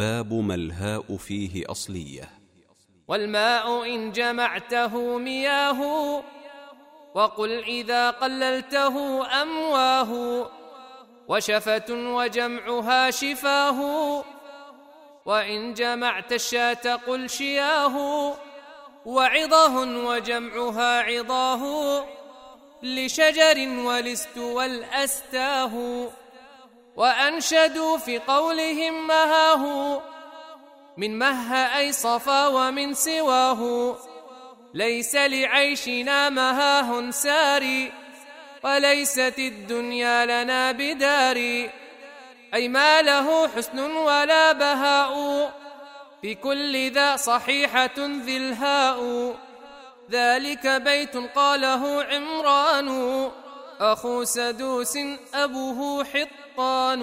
باب ما الهاء فيه أصلية. والماء إن جمعته مياه وقل إذا قللته أمواه وشفة وجمعها شفاه وإن جمعت الشاة قل شياه وعظه وجمعها عظاه لشجر ولست والأستاه. وأنشدوا في قولهم مهاه من مه أي صفا ومن سواه. ليس لعيشنا مهاه ساري وليست الدنيا لنا بداري. أي ما له حسن ولا بهاء في كل ذا صحيحة ذي الهاء. ذلك بيت قاله عمران. أخو سدوس أبوه حطان